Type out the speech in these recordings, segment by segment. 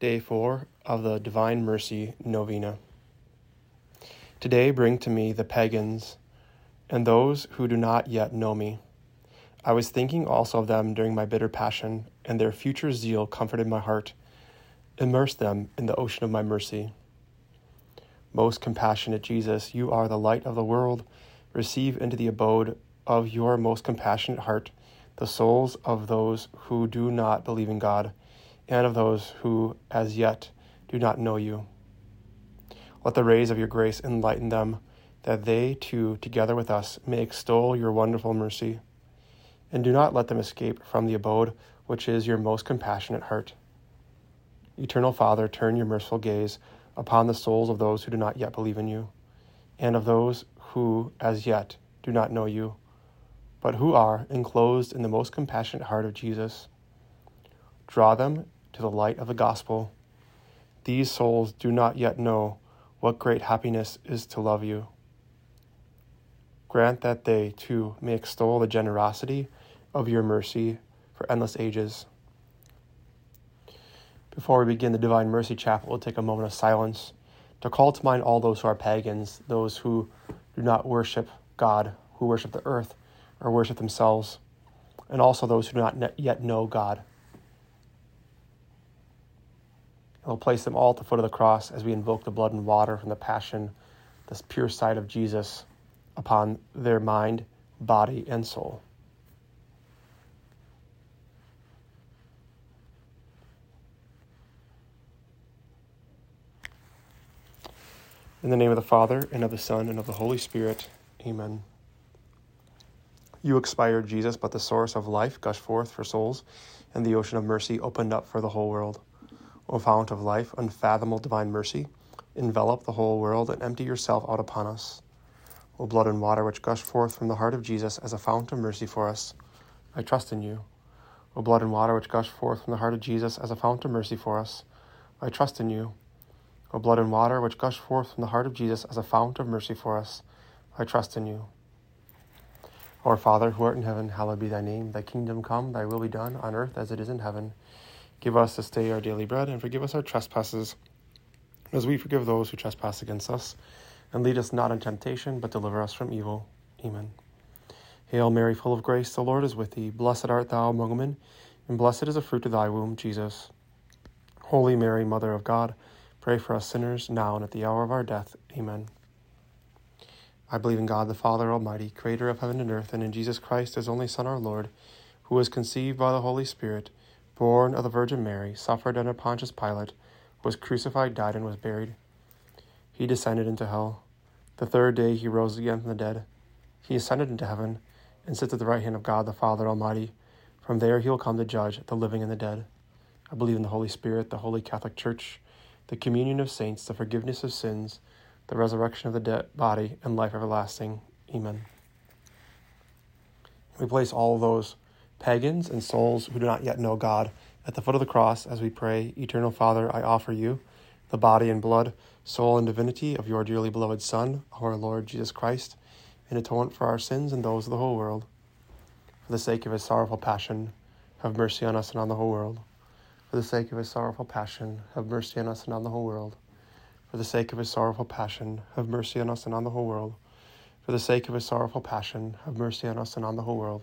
Day 4 of the Divine Mercy Novena. Today bring to me the pagans and those who do not yet know me. I was thinking also of them during my bitter passion, and their future zeal comforted my heart. Immerse them in the ocean of my mercy. Most compassionate Jesus, you are the light of the world. Receive into the abode of your most compassionate heart the souls of those who do not believe in God and of those who as yet do not know you. Let the rays of your grace enlighten them, that they too, together with us, may extol your wonderful mercy. And do not let them escape from the abode which is your most compassionate heart. Eternal Father, turn your merciful gaze upon the souls of those who do not yet believe in you, and of those who as yet do not know you but who are enclosed in the most compassionate heart of Jesus. Draw them to the light of the gospel. These souls do not yet know what great happiness is to love you. Grant that they, too, may extol the generosity of your mercy for endless ages. Before we begin the Divine Mercy Chaplet, we'll take a moment of silence to call to mind all those who are pagans, those who do not worship God, who worship the earth or worship themselves, and also those who do not yet know God. And we'll place them all at the foot of the cross as we invoke the blood and water from the passion, this pure sight of Jesus upon their mind, body, and soul. In the name of the Father, and of the Son, and of the Holy Spirit. Amen. You expired, Jesus, but the source of life gushed forth for souls, and the ocean of mercy opened up for the whole world. O fount of life, unfathomable divine mercy, envelop the whole world and empty yourself out upon us. O blood and water which gush forth from the heart of Jesus as a fount of mercy for us, I trust in you. O blood and water which gush forth from the heart of Jesus as a fount of mercy for us, I trust in you. O blood and water which gush forth from the heart of Jesus as a fount of mercy for us, I trust in you. Our Father, who art in heaven, hallowed be thy name. Thy kingdom come, thy will be done, on earth as it is in heaven. Give us this day our daily bread, and forgive us our trespasses, as we forgive those who trespass against us. And lead us not into temptation, but deliver us from evil. Amen. Hail Mary, full of grace, the Lord is with thee. Blessed art thou among women, and blessed is the fruit of thy womb, Jesus. Holy Mary, Mother of God, pray for us sinners, now and at the hour of our death. Amen. I believe in God the Father Almighty, creator of heaven and earth, and in Jesus Christ, his only Son, our Lord, who was conceived by the Holy Spirit, born of the Virgin Mary, suffered under Pontius Pilate, was crucified, died, and was buried. He descended into hell. The third day he rose again from the dead. He ascended into heaven and sits at the right hand of God the Father Almighty. From there he will come to judge the living and the dead. I believe in the Holy Spirit, the Holy Catholic Church, the communion of saints, the forgiveness of sins the resurrection of the dead body, and life everlasting. Amen. We place all those pagans and souls who do not yet know God at the foot of the cross as we pray, Eternal Father, I offer you the body and blood, soul and divinity of your dearly beloved Son, our Lord Jesus Christ, in atonement for our sins and those of the whole world. For the sake of his sorrowful passion, have mercy on us and on the whole world. For the sake of his sorrowful passion, have mercy on us and on the whole world for the sake of his sorrowful passion, have mercy on us and on the whole world. For the sake of his sorrowful passion, have mercy on us and on the whole world.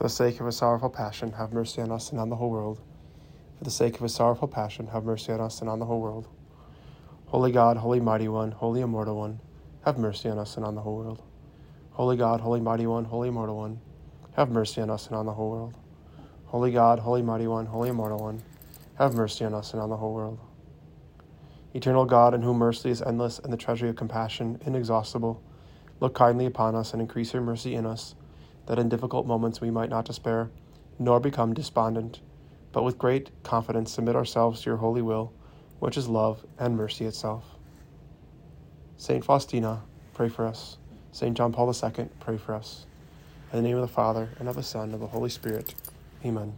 For the sake of his sorrowful passion, have mercy on us and on the whole world. For the sake of his sorrowful passion, have mercy on us and on the whole world. Holy God, Holy Mighty One, Holy Immortal One, have mercy on us and on the whole world. Holy God, Holy Mighty One, Holy Immortal One, have mercy on us and on the whole world. Holy God, Holy Mighty One, Holy Immortal One, have mercy on us and on the whole world. Eternal God, in whom mercy is endless and the treasury of compassion inexhaustible, look kindly upon us and increase your mercy in us that in difficult moments we might not despair, nor become despondent, but with great confidence submit ourselves to your holy will, which is love and mercy itself. Saint Faustina, pray for us. Saint John Paul II, pray for us. In the name of the Father, and of the Son, and of the Holy Spirit. Amen.